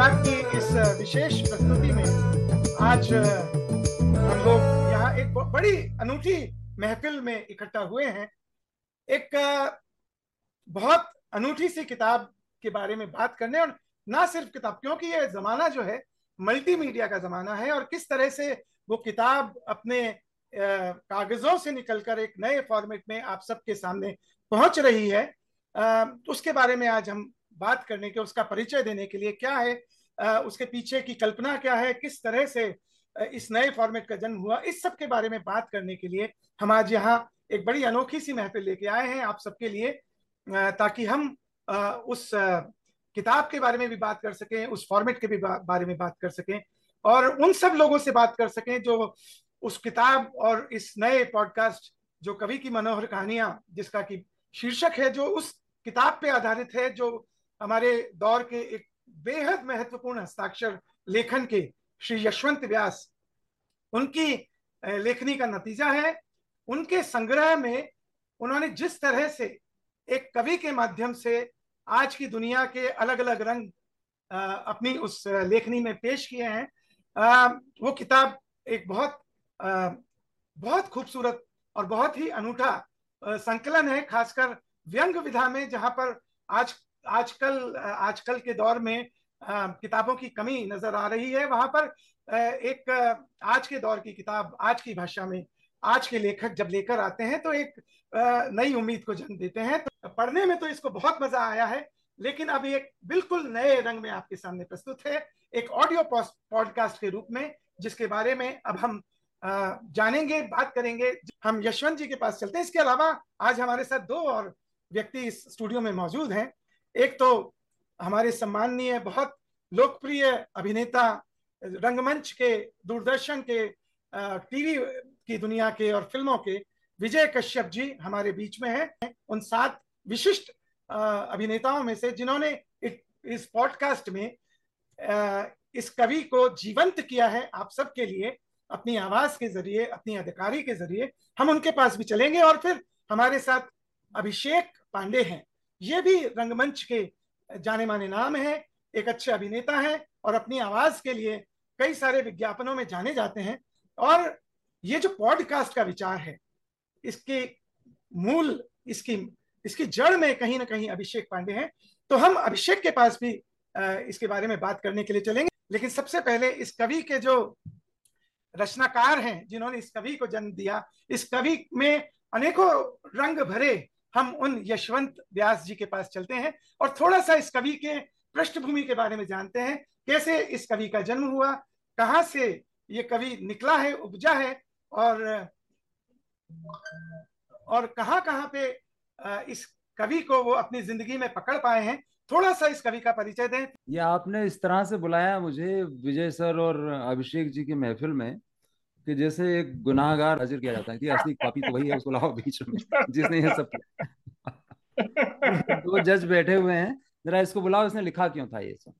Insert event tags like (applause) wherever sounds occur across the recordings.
किताब की इस विशेष प्रस्तुति में आज हम लोग यहाँ एक बड़ी अनूठी महफिल में इकट्ठा हुए हैं। एक बहुत अनूठी सी किताब के बारे में बात करने और ना सिर्फ़ किताब, क्योंकि ये जमाना जो है, मल्टीमीडिया का जमाना है और किस तरह से वो किताब अपने कागजों से निकलकर एक नए फॉर्मेट में आप सबके सामने पहुँच रही है। उसके बारे में आज हम बात करने के, उसका परिचय देने के लिए क्या है उसके पीछे की कल्पना क्या है, किस तरह से इस नए फॉर्मेट का जन्म हुआ, इस सब के बारे में बात करने के लिए हम आज यहाँ एक बड़ी अनोखी सी महफिल लेके आए हैं आप सबके लिए ताकि हम उस किताब के बारे में भी बात कर सकें, उस फॉर्मेट के भी बारे में बात कर सकें और उन सब लोगों से बात कर सकें जो उस किताब और इस नए पॉडकास्ट जो कवि की मनोहर कहानियाँ, जिसका की शीर्षक है, जो उस किताब पे आधारित है, जो हमारे दौर के एक बेहद महत्वपूर्ण हस्ताक्षर लेखन के श्री यशवंत व्यास, उनकी लेखनी का नतीजा है। उनके संग्रह में उन्होंने जिस तरह से एक कवि के माध्यम से आज की दुनिया के अलग अलग रंग अपनी उस लेखनी में पेश किए हैं वो किताब एक बहुत बहुत खूबसूरत और बहुत ही अनूठा संकलन है, खासकर व्यंग विधा में, जहाँ पर आज आजकल आजकल के दौर में किताबों की कमी नज़र आ रही है। वहाँ पर एक, आज के दौर की किताब, आज की भाषा में, आज के लेखक जब लेकर आते हैं तो एक नई उम्मीद को जन्म देते हैं। तो पढ़ने में तो इसको बहुत मज़ा आया है, लेकिन अब एक बिल्कुल नए रंग में आपके सामने प्रस्तुत है। एक ऑडियो पॉडकास्ट के रूप में, जिसके बारे में अब हम जानेंगे, बात करेंगे। हम यशवंत जी के पास चलते हैं। इसके अलावा आज हमारे साथ दो और व्यक्ति इस स्टूडियो में मौजूद हैं। एक तो हमारे सम्माननीय, बहुत लोकप्रिय अभिनेता, रंगमंच के, दूरदर्शन के टीवी की दुनिया के और फ़िल्मों के विजय कश्यप जी हमारे बीच में हैं। उन सात विशिष्ट अभिनेताओं में से जिन्होंने इस पॉडकास्ट में इस कवि को जीवंत किया है, आप सबके लिए, अपनी आवाज़ के ज़रिए, अपनी अधिकारी के ज़रिए, हम उनके पास भी चलेंगे और फिर हमारे साथ अभिषेक पांडे हैं। ये भी रंगमंच के जाने माने नाम है, एक अच्छे अभिनेता है और अपनी आवाज़ के लिए कई सारे विज्ञापनों में जाने जाते हैं। और ये जो पॉडकास्ट का विचार है, इसके मूल, इसकी इसकी जड़ में कहीं ना कहीं अभिषेक पांडे हैं। तो हम अभिषेक के पास भी इसके बारे में बात करने के लिए चलेंगे। लेकिन सबसे पहले इस कवि के जो रचनाकार हैं, जिन्होंने इस कवि को जन्म दिया, इस कवि में अनेकों रंग भरे हम उन यशवंत व्यास जी के पास चलते हैं और थोड़ा सा इस कवि के पृष्ठभूमि के बारे में जानते हैं, कैसे इस कवि का जन्म हुआ, कहाँ से ये कवि निकला है, उपजा है, और और कहाँ कहाँ पे इस कवि को वो अपनी ज़िंदगी में पकड़ पाए हैं। थोड़ा सा इस कवि का परिचय दें। ये आपने इस तरह से बुलाया मुझे विजय सर और अभिषेक जी की महफिल में। कि जैसे एक गुनाहगार हाजिर किया जाता है कि असली पापी तो वही है, उसको लाओ बीच में, जिसने ये सब (laughs) दो जज बैठे हुए हैं, जरा इसको बुलाओ, इसने लिखा क्यों था ये सब?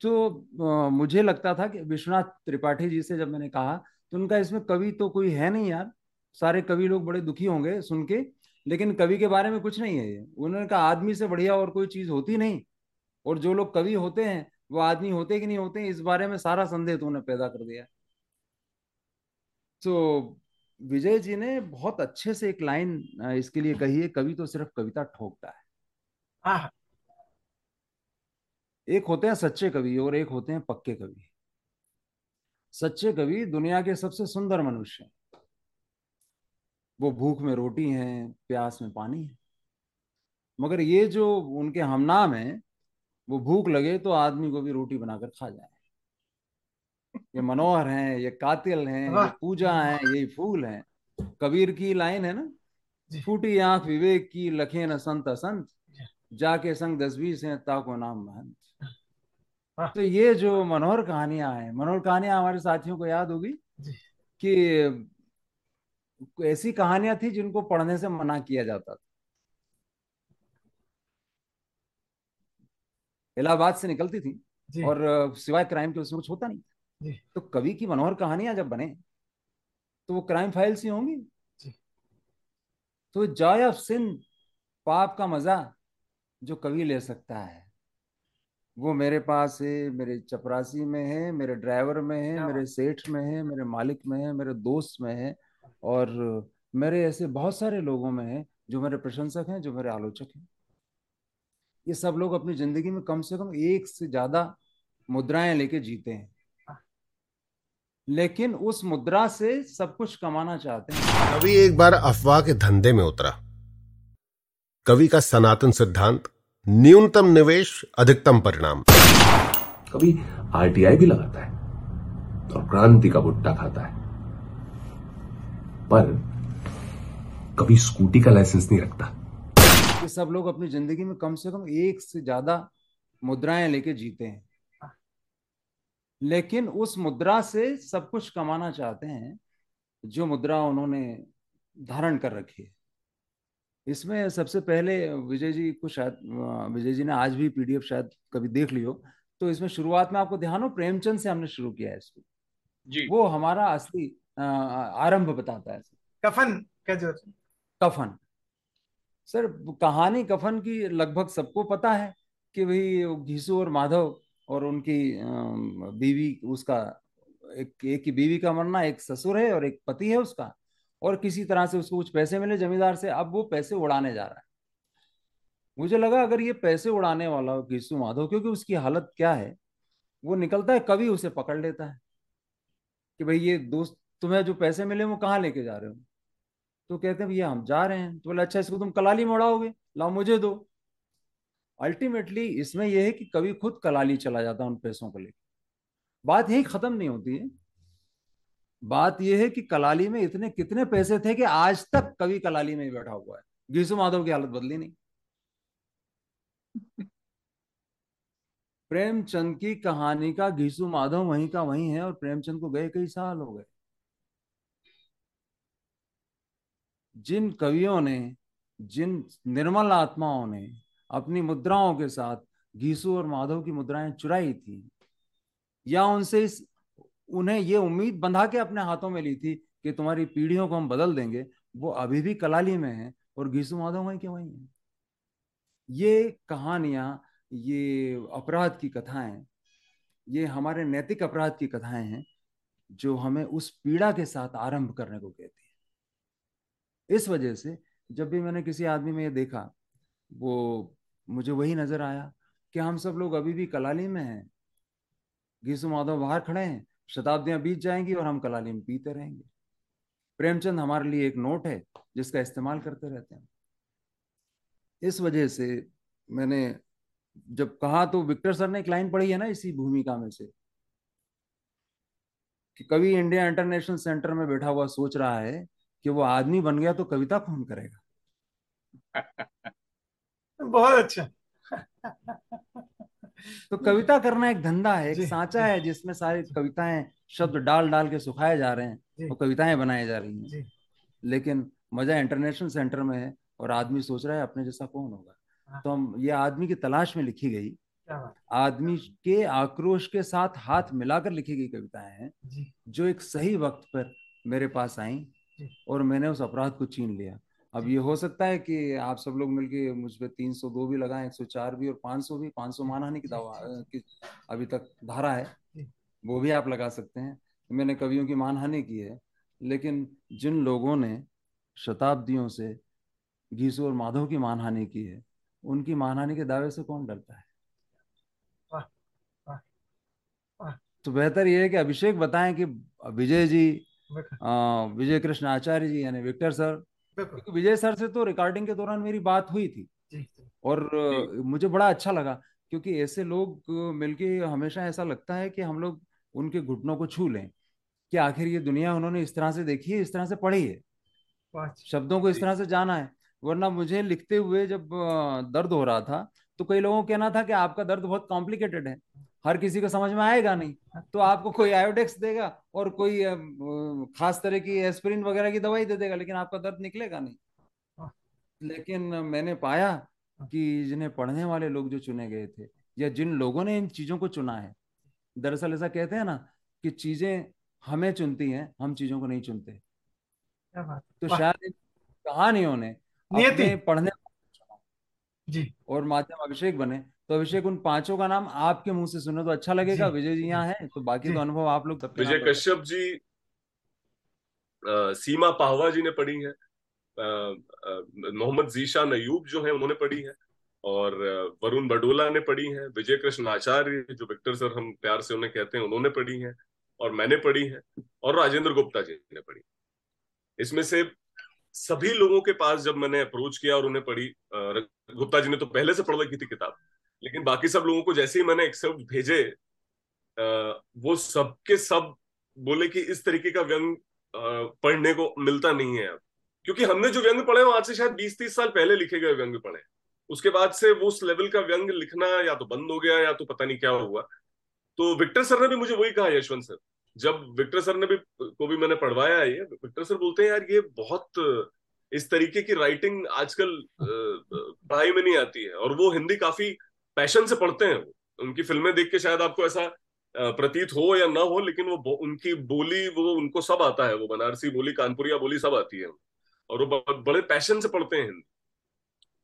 तो मुझे लगता था कि विश्वनाथ त्रिपाठी जी से जब मैंने कहा तो उनका इसमें कवि तो कोई है नहीं यार। सारे कवि लोग बड़े दुखी होंगे सुन के, लेकिन कवि के बारे में कुछ नहीं है ये। उन्होंने कहा, आदमी से बढ़िया और कोई चीज़ होती नहीं, और जो लोग कवि होते हैं, वो आदमी होते कि नहीं होते इस बारे में सारा संदेह तो उन्होंने पैदा कर दिया। तो विजय जी ने बहुत अच्छे से एक लाइन इसके लिए कही है कवि तो सिर्फ़ कविता ठोकता है हाँ। एक होते हैं सच्चे कवि और एक होते हैं पक्के कवि। सच्चे कवि दुनिया के सबसे सुंदर मनुष्य हैं। वो भूख में रोटी हैं प्यास में पानी है। मगर ये जो उनके हमनाम है वो भूख लगे तो आदमी को भी रोटी बनाकर खा जाए। ये मनोहर हैं ये कातिल हैं ये पूजा हैं ये फूल हैं। कबीर की लाइन है ना? फूटी आँख विवेक की लखे न संत असंत। जाके संग दसवीस हैं ताको नाम महंत। तो ये जो मनोहर कहानियाँ हैं मनोहर कहानियाँ हमारे साथियों को याद होगी कि ऐसी कहानियाँ थी जिनको पढ़ने से मना किया जाता था। इलाहाबाद से निकलती थी और सिवाय क्राइम के उसमें कुछ होता नहीं तो कवि की मनोहर कहानियाँ जब बने तो वो क्राइम फाइल्स ही होंगी। तो जॉय ऑफ़ सिन पाप का मज़ा जो कवि ले सकता है। वो मेरे पास है मेरे चपरासी में है मेरे ड्राइवर में है मेरे सेठ में है मेरे मालिक में है मेरे दोस्त में है और मेरे ऐसे बहुत सारे लोगों में है जो मेरे प्रशंसक हैं जो मेरे आलोचक हैं। ये सब लोग अपनी ज़िंदगी में कम से कम एक से ज़्यादा मुद्राएँ लेके जीते हैं। लेकिन उस मुद्रा से सब कुछ कमाना चाहते हैं। कवि एक बार अफवाह के धंधे में उतरा। कवि का सनातन सिद्धांत न्यूनतम निवेश अधिकतम परिणाम। कभी आरटीआई भी लगाता है और क्रांति का भुट्टा खाता है। पर कभी स्कूटी का लाइसेंस नहीं रखता। सब लोग अपनी ज़िंदगी में कम से कम एक से ज़्यादा मुद्राएँ लेके जीते हैं। लेकिन उस मुद्रा से सब कुछ कमाना चाहते हैं जो मुद्रा उन्होंने धारण कर रखी है। इसमें सबसे पहले विजय जी को शायद विजय जी ने आज भी पीडीएफ शायद कभी देख लियो तो इसमें शुरुआत में आपको ध्यान हो प्रेमचंद से हमने शुरू किया है इसको। जी। वो हमारा असली आरंभ बताता है। कफन का जो कफन। सर कहानी कफन की लगभग सबको पता है कि भाई घीसू और माधव और उनकी बीवी उसका, एक एक की बीवी का मरना, एक ससुर है और एक पति है उसका, और किसी तरह से उसको कुछ पैसे मिले जमींदार से, अब वो पैसे उड़ाने जा रहा है। मुझे लगा अगर ये पैसे उड़ाने वाला गिस्सू माधव, क्योंकि उसकी हालत क्या है, वो निकलता है, कभी उसे पकड़ लेता है कि भाई ये दोस्त, तुम्हें जो पैसे मिले वो कहाँ लेके जा रहे हो? तो कहते हैं, भैया, हम जा रहे हैं। तो बोले अच्छा इसको तुम कलाली में उड़ाओगे? लाओ, मुझे दो। अल्टीमेटली इसमें यह है कि कभी खुद कलाली चला जाता है उन पैसों को लेकर बात यही खत्म नहीं होती है। बात यह है कि कलाली में इतने कितने पैसे थे कि आज तक कवि कलाली में ही बैठा हुआ है। गीसु माधव की हालत बदली नहीं। (laughs) प्रेमचंद की कहानी का घीसू माधव वहीं का वहीं है और प्रेमचंद को गए कई साल हो गए। जिन कवियों ने, जिन निर्मल आत्माओं ने अपनी मुद्राओं के साथ घीसू और माधव की मुद्राएँ चुराई थी। या उनसे इस, उन्हें ये उम्मीद बंधा के अपने हाथों में ली थी कि तुम्हारी पीढ़ियों को हम बदल देंगे, वो अभी भी कलाली में है और घीसू माधव वहीं के वहीं है। ये कहानियाँ, ये अपराध की कथाएँ, ये हमारे नैतिक अपराध की कथाएँ हैं, जो हमें उस पीड़ा के साथ आरंभ करने को कहती है। इस वजह से जब भी मैंने किसी आदमी में ये देखा, वो मुझे वही नज़र आया कि हम सब लोग अभी भी कलाली में हैं। घीसु माधव बाहर खड़े हैं, शताब्दियाँ बीत जाएँगी और हम कलाली में पीते रहेंगे। प्रेमचंद हमारे लिए एक नोट है, जिसका इस्तेमाल करते रहते हैं। इस वजह से मैंने जब कहा तो विक्टर सर ने एक लाइन पढ़ी है ना इसी भूमिका में से, कि कवि इंडिया इंटरनेशनल सेंटर में बैठा हुआ सोच रहा है कि वो आदमी बन गया तो कविता कौन करेगा? (laughs) बहुत अच्छा। तो कविता करना एक धंधा है एक सांचा है जिसमें सारी कविताएँ शब्द डाल डाल के सुखाए जा रहे हैं और कविताएँ बनाई जा रही हैं। लेकिन मज़ा इंटरनेशनल सेंटर में है और आदमी सोच रहा है अपने जैसा कौन होगा। हाँ। तो हम ये आदमी की तलाश में लिखी गई। आदमी के आक्रोश के साथ हाथ मिलाकर लिखी गई कविताएँ हैं जो। एक सही वक्त पर मेरे पास आई और मैंने उस अपराध को छीन लिया। अब ये हो सकता है कि आप सब लोग मिलके मुझ पर तीन सौ दो भी लगाएँ एक सौ चार भी और पाँच सौ भी पाँच सौ मानहानि की दावा की अभी तक धारा है वो भी आप लगा सकते हैं। मैंने कवियों की मानहानि की है लेकिन जिन लोगों ने शताब्दियों से घीसू और माधव की मानहानि की है उनकी मानहानि के दावे से कौन डरता है? तो बेहतर यह है कि अभिषेक बताएँ कि विजय जी विजय कृष्ण आचार्य जी यानी विक्टर सर क्योंकि विजय सर से तो रिकॉर्डिंग के दौरान मेरी बात हुई थी। और मुझे बड़ा अच्छा लगा क्योंकि ऐसे लोग मिलके हमेशा ऐसा लगता है कि हम लोग उनके घुटनों को छू लें कि आखिर ये दुनिया उन्होंने इस तरह से देखी है इस तरह से पढ़ी है। शब्दों को इस तरह से जाना है। वरना मुझे लिखते हुए जब दर्द हो रहा था तो कई लोगों को कहना था कि आपका दर्द बहुत कॉम्प्लिकेटेड है। हर किसी को समझ में आएगा नहीं। तो आपको कोई आयोडेक्स देगा और कोई खास तरह की एस्प्रिन वगैरह की दवाई दे देगा लेकिन आपका दर्द निकलेगा नहीं। हाँ। लेकिन मैंने पाया कि जिन्हें पढ़ने वाले लोग जो चुने गए थे या जिन लोगों ने इन चीज़ों को चुना है दरअसल ऐसा कहते हैं ना कि चीज़ें हमें चुनती हैं हम चीज़ों को नहीं चुनते। तो शायद कहानियों ने पढ़ने जी। और माध्यम अभिषेक बने। तो अभिषेक उन पाँचों का नाम आपके मुँह से सुनो तो अच्छा लगेगा। विजय जी यहाँ है तो बाकी तो अनुभव आप लोग विजय कश्यप जी आ, सीमा पाहवा जी ने पढ़ी है। मोहम्मद जीशान अयूब जो है उन्होंने पढ़ी है। और वरुण बडोला ने पढ़ी है। विजय कृष्ण आचार्य जो विक्टर सर हम प्यार से उन्हें कहते हैं उन्होंने पढ़ी है। और मैंने पढ़ी है। और राजेंद्र गुप्ता जी ने पढ़ी इसमें से सभी लोगों के पास जब मैंने अप्रोच किया और उन्हें पढ़ी गुप्ता जी ने तो पहले से पढ़ रखी थी किताब। लेकिन बाकी सब लोगों को जैसे ही मैंने एक्सेप्ट भेजे वो सबके सब बोले कि इस तरीके का व्यंग पढ़ने को मिलता नहीं है अब। क्योंकि हमने जो व्यंग पढ़े वो आज से शायद बीस तीस साल पहले लिखे गए व्यंग पढ़े उसके बाद से वो उस लेवल का व्यंग लिखना या तो बंद हो गया या तो पता नहीं क्या हुआ। तो विक्टर सर ने भी मुझे वही कहा, यशवंत सर। जब विक्टर सर ने भी, को भी मैंने पढ़वाया ये, विक्टर सर बोलते हैं, यार, ये बहुत, इस तरीके की राइटिंग आजकल पढ़ाई में नहीं आती है। और वो हिंदी काफ़ी पैशन से पढ़ते हैं उनकी फ़िल्में देख के शायद आपको ऐसा प्रतीत हो या ना हो, लेकिन वो उनकी बोली, वो, उनको सब आता है। वो बनारसी बोली, कानपुरिया बोली सब आती है। और वो बड़े पैशन से पढ़ते हैं हिंदी।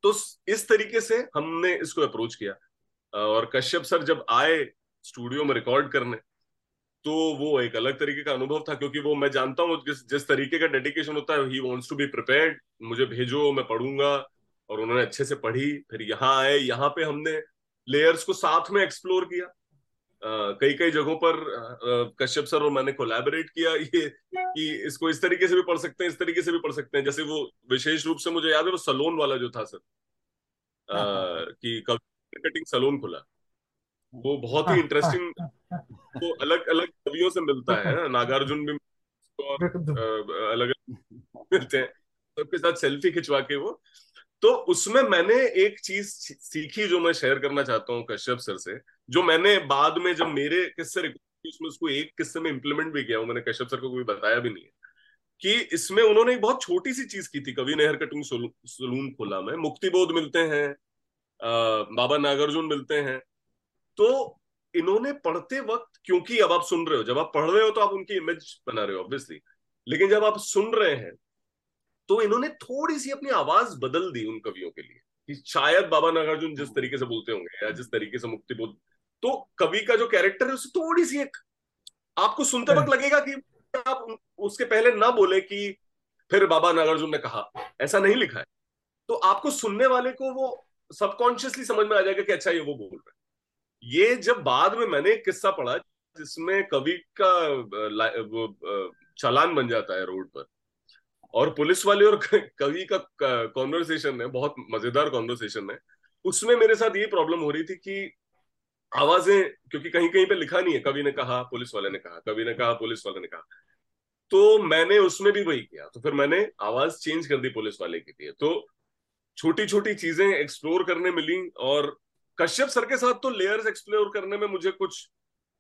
तो इस तरीके से हमने इसको अप्रोच किया। और कश्यप सर जब आए स्टूडियो में रिकॉर्ड करने तो वो एक अलग तरीके का अनुभव था, क्योंकि वो, मैं जानता हूँ, जिस जिस तरीके का डेडिकेशन होता है ही वॉन्ट्स टू बी प्रिपेयर्ड मुझे भेजो, मैं पढ़ूँगा। और उन्होंने अच्छे से पढ़ी, फिर यहाँ आए, यहाँ पे हमने लेयर्स को साथ में एक्सप्लोर किया। कई कई जगहों पर कश्यप सर और मैंने कोलैबोरेट किया। ये कि इसको इस तरीके से भी पढ़ सकते हैं इस तरीके से भी पढ़ सकते हैं। जैसे वो विशेष रूप से मुझे याद है वो सलोन वाला जो था सर। हाँ, हाँ। कि कटिंग सलोन खुला। वो बहुत ही इंटरेस्टिंग वो अलग अलग कवियों से मिलता है। (laughs) नागार्जुन भी अलग अलग मिलते हैं। सबके साथ सेल्फी खिंचवा के वो। तो उसमें मैंने एक चीज़ सीखी जो मैं शेयर करना चाहता हूँ कश्यप सर से, जो मैंने बाद में जब मेरे किस्से उसमें उसको एक किस्से में इंप्लीमेंट भी किया मैंने कश्यप सर को कोई बताया भी नहीं है, कि इसमें उन्होंने एक बहुत छोटी सी चीज़ की थी, कवि ने हेयर कटिंग सलून खोला में, मुक्ति बोध मिलते हैं बाबा नागार्जुन मिलते हैं तो इन्होंने पढ़ते वक्त, क्योंकि अब आप सुन रहे हो, जब आप पढ़ रहे हो तो आप उनकी इमेज बना रहे हो ऑब्वियसली लेकिन जब आप सुन रहे हैं तो इन्होंने थोड़ी सी अपनी आवाज़ बदल दी उन कवियों के लिए कि शायद बाबा नागार्जुन जिस तरीके से बोलते होंगे या जिस तरीके से मुक्ति बोध तो कवि का जो कैरेक्टर है उससे थोड़ी सी एक आपको सुनते वक्त लगेगा कि आप उसके पहले ना बोले कि फिर बाबा नागार्जुन ने कहा। ऐसा नहीं लिखा है। तो आपको सुनने वाले को वो सबकॉन्शियसली समझ में आ जाएगा कि अच्छा ये वो बोल रहे हैं। ये जब बाद में मैंने एक किस्सा पढ़ा जिसमें कवि का चालान बन जाता है रोड पर। और पुलिस वाले और कवि का कॉन्वर्सेशन है, बहुत मज़ेदार कॉन्वर्सेशन है। उसमें मेरे साथ ये प्रॉब्लम हो रही थी कि आवाज़ें, क्योंकि कहीं कहीं पे लिखा नहीं है, कवि ने कहा, पुलिस वाले ने कहा, कवि ने कहा, पुलिस वाले ने कहा। तो मैंने उसमें भी वही किया तो फिर मैंने आवाज़ चेंज कर दी पुलिस वाले के लिए। तो छोटी छोटी चीज़ें एक्सप्लोर करने मिली और कश्यप सर के साथ तो लेयर्स एक्सप्लोर करने में मुझे कुछ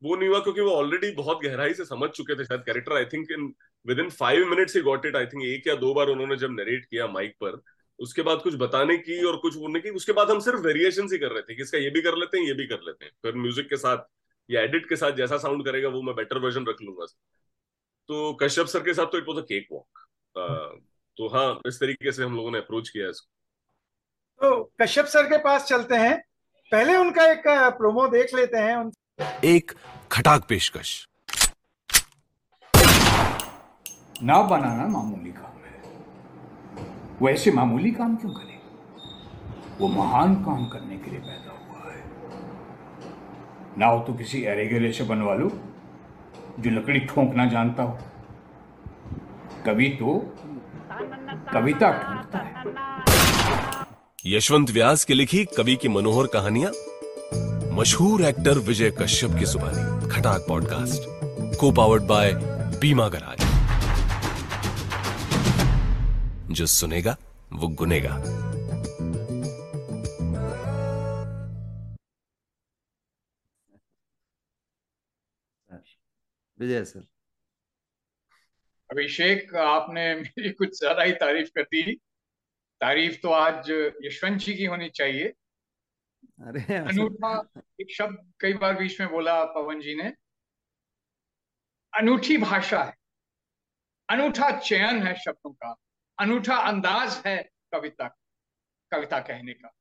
वो नहीं हुआ क्योंकि वो ऑलरेडी बहुत गहराई से समझ चुके थे शायद character I think in with in five minutes he got it I think एक या दो बार उन्होंने जब नरेट किया माइक पर, उसके बाद कुछ बताने की और कुछ बोलने की उसके बाद हम सिर्फ़ वेरिएशन ही कर रहे थे कि इसका ये भी कर लेते हैं, ये भी कर लेते हैं। फिर म्यूज़िक के साथ या एडिट के साथ जैसा साउंड करेगा वो मैं बेटर वर्जन रख लूँगा। तो कश्यप सर के साथ तो it was a cake walk तो हाँ इस तरीके से हम लोगों ने अप्रोच किया इसको। तो कश्यप सर के पास चलते हैं। पहले उनका एक प्रोमो देख लेते हैं। एक खटाक पेशकश। नाव बनाना मामूली काम है। वो ऐसे मामूली काम क्यों करे? वो महान काम करने के लिए पैदा हुआ है। नाव तो किसी एरेगेले से बनवा लो जो लकड़ी ठोंकना जानता हो। कभी तो कविता ठोंकता है। यशवंत व्यास की लिखी कवि की मनोहर कहानियाँ मशहूर एक्टर विजय कश्यप की सुबानी खटाक पॉडकास्ट को पावर्ड बाय बीमा गराज। जो सुनेगा वो गुनेगा। विजय सर। अभिषेक आपने मेरी कुछ ज़्यादा ही तारीफ़ कर दी। तारीफ़ तो आज यशवंत जी की होनी चाहिए। अरे अनूठा एक शब्द कई बार बीच में बोला पवन जी ने। अनूठी भाषा है। अनूठा चयन है शब्दों का। अनूठा अंदाज है कविता कविता कहने का।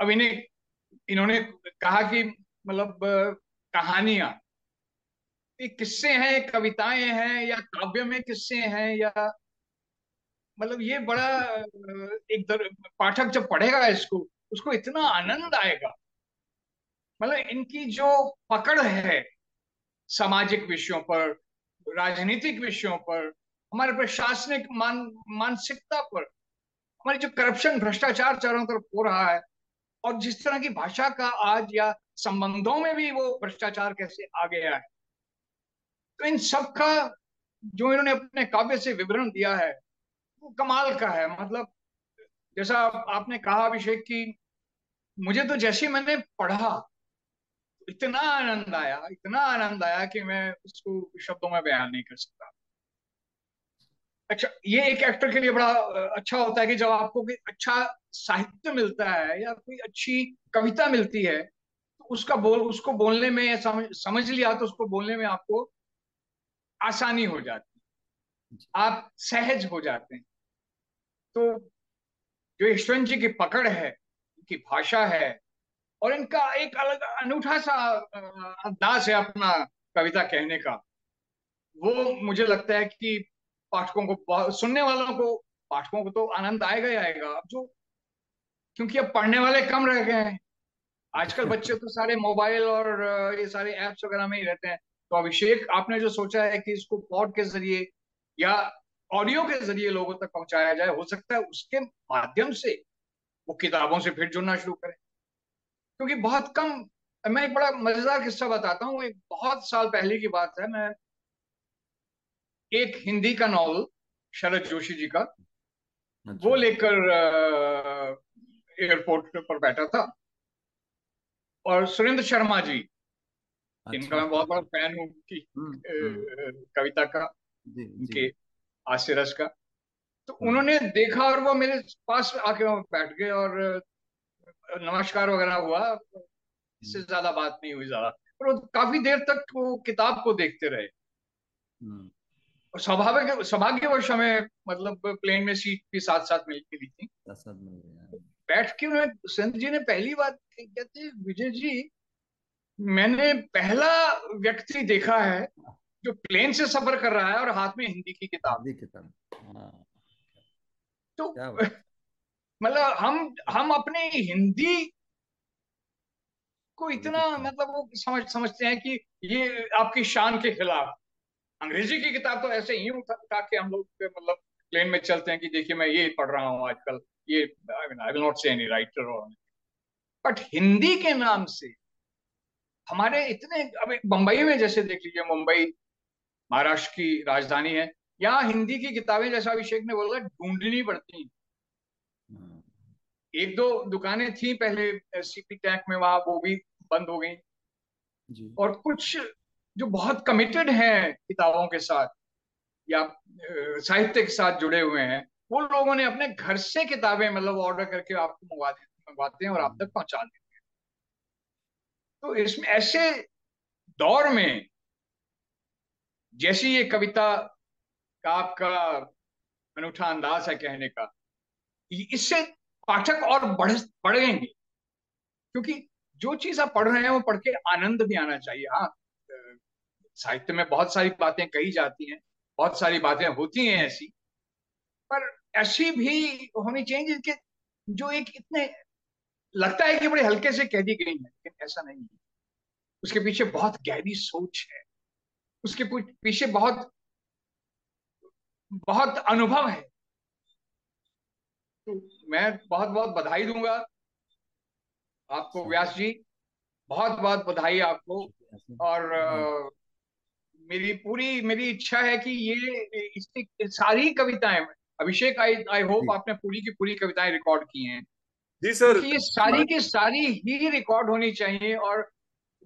अब इन्हें इन्होंने कहा कि मतलब कहानियाँ किस्से हैं कविताएँ हैं या काव्य में किस्से हैं या मतलब ये बड़ा एक दर, पाठक जब पढ़ेगा इसको उसको इतना आनंद आएगा। मतलब इनकी जो पकड़ है सामाजिक विषयों पर, राजनीतिक विषयों पर, हमारे प्रशासनिक मान, मानसिकता पर, हमारी जो करप्शन भ्रष्टाचार चारों तरफ़ हो रहा है, और जिस तरह की भाषा का आज या संबंधों में भी वो भ्रष्टाचार कैसे आ गया है। तो इन सब का जो इन्होंने अपने काव्य से विवरण दिया है, वो कमाल का है। मतलब जैसा आपने कहा अभिषेक की मुझे तो जैसे मैंने पढ़ा इतना आनंद आया इतना आनंद आया कि मैं उसको शब्दों में बयान नहीं कर सकता। अच्छा ये एक एक्टर के लिए बड़ा अच्छा होता है कि जब आपको कोई अच्छा साहित्य मिलता है या कोई अच्छी कविता मिलती है तो उसका बोल उसको बोलने में समझ समझ लिया तो उसको बोलने में आपको आसानी हो जाती है। आप सहज हो जाते हैं। तो जो यशवंत जी की पकड़ है उनकी भाषा है और इनका एक अलग अनूठा सा अंदाज है अपना कविता कहने का। वो मुझे लगता है कि पाठकों को सुनने वालों को पाठकों को तो आनंद आएगा ही आएगा। अब जो क्योंकि अब पढ़ने वाले कम रह गए हैं। आजकल बच्चे तो सारे मोबाइल और ये सारे एप्स वगैरह में ही रहते हैं। तो अभिषेक आपने जो सोचा है कि इसको पॉड के ज़रिए या ऑडियो के ज़रिए लोगों तक पहुँचाया जाए हो सकता है उसके माध्यम से वो किताबों से फिर जुड़ना शुरू करें क्योंकि बहुत कम मैं एक बड़ा मज़ेदार किस्सा बताता हूँ एक बहुत साल पहले की बात है मैं एक हिंदी का नॉवल शरद जोशी जी का अच्छा। वो लेकर एयरपोर्ट पर बैठा था और सुरेंद्र शर्मा जी अच्छा। जिनका मैं बहुत बड़ा फ़ैन हूँ की हम्म, हम्म। कविता का उनके आशीरस का तो हम्म। उन्होंने देखा और वो मेरे पास आके बैठ गए और नमस्कार वगैरह हुआ इससे हम्म। ज़्यादा बात नहीं हुई ज़्यादा पर काफ़ी देर तक वो किताब को देखते रहे हम्म। और स्वाभाविक सौभाग्यवश हमें मतलब प्लेन में सीट भी साथ साथ मिल मिली थी बैठ के उन्होंने संत जी ने पहली बात कहते विजय जी मैंने पहला व्यक्ति देखा है जो प्लेन से सफ़र कर रहा है और हाथ में हिंदी की किताब किताब हाँ। तो मतलब हम हम अपने हिंदी को इतना मतलब वो समझ समझते हैं कि ये आपकी शान के खिलाफ। अंग्रेज़ी की किताब तो ऐसे ही उठा के हम लोग मतलब प्लेन में चलते हैं कि देखिए मैं ये पढ़ रहा हूँ आजकल ये I will not say any writer और बट हिंदी के नाम से हमारे इतने अब बंबई में जैसे देख लीजिए मुंबई महाराष्ट्र की राजधानी है। यहाँ हिंदी की किताबें जैसा अभिषेक ने बोला ढूंढनी पड़ती एक दो दुकानें थी पहले सीपी टैंक में वहाँ वो भी बंद हो गई। और कुछ जो बहुत कमिटेड हैं किताबों के साथ या साहित्य के साथ जुड़े हुए हैं वो लोगों ने अपने घर से किताबें मतलब ऑर्डर करके आपको मंगवा मंगवाते हैं और आप तक पहुँचा देते हैं। तो इसमें ऐसे दौर में जैसी ये कविता का आपका अनूठा अंदाज है कहने का। इससे पाठक और बढ़ बढ़ेंगे। क्योंकि जो चीज़ आप पढ़ रहे हैं, वो पढ़ के आनंद भी आना चाहिए। हाँ साहित्य में बहुत सारी बातें कही जाती हैं, बहुत सारी बातें होती हैं ऐसी। पर ऐसी भी होनी चाहिए जिनके जो एक इतने लगता है कि बड़े हल्के से कह दी गई है, लेकिन ऐसा नहीं है। उसके पीछे बहुत गहरी सोच है। उसके पीछे बहुत बहुत अनुभव है। तो मैं बहुत बहुत बधाई दूँगा आपको व्यास जी। बहुत बहुत बधाई आपको। और आ, मेरी पूरी मेरी इच्छा है कि ये इसकी सारी कविताएँ अभिषेक आई आई होप आपने पूरी की पूरी कविताएँ रिकॉर्ड की हैं। जी सर। ये सारी की सारी ही रिकॉर्ड होनी चाहिए और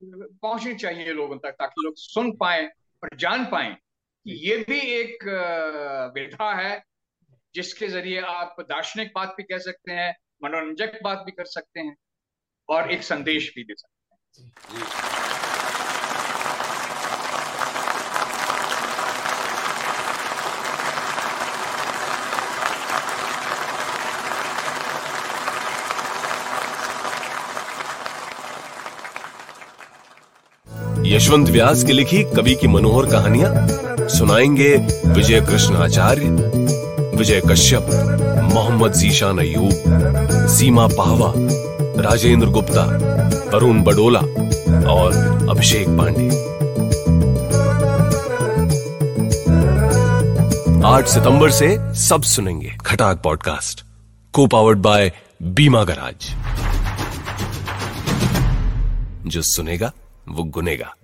पहुंचनी चाहिए लोगों तक ताकि लोग सुन पाए और जान पाए। ये भी एक विधा है जिसके ज़रिए आप दार्शनिक बात भी कह सकते हैं, मनोरंजक बात भी कर सकते हैं और एक संदेश भी दे सकते हैं। यशवंत व्यास की लिखी कवि की मनोहर कहानियाँ सुनाएँगे विजय कृष्ण आचार्य, विजय कश्यप, मोहम्मद जीशान अयूब सीमा पाहवा, राजेंद्र गुप्ता वरुण बडोला और अभिषेक पांडे। 8 सितंबर से सब सुनेंगे खटाक पॉडकास्ट को पावर्ड बाय बीमा गराज। जो सुनेगा, वो गुनेगा।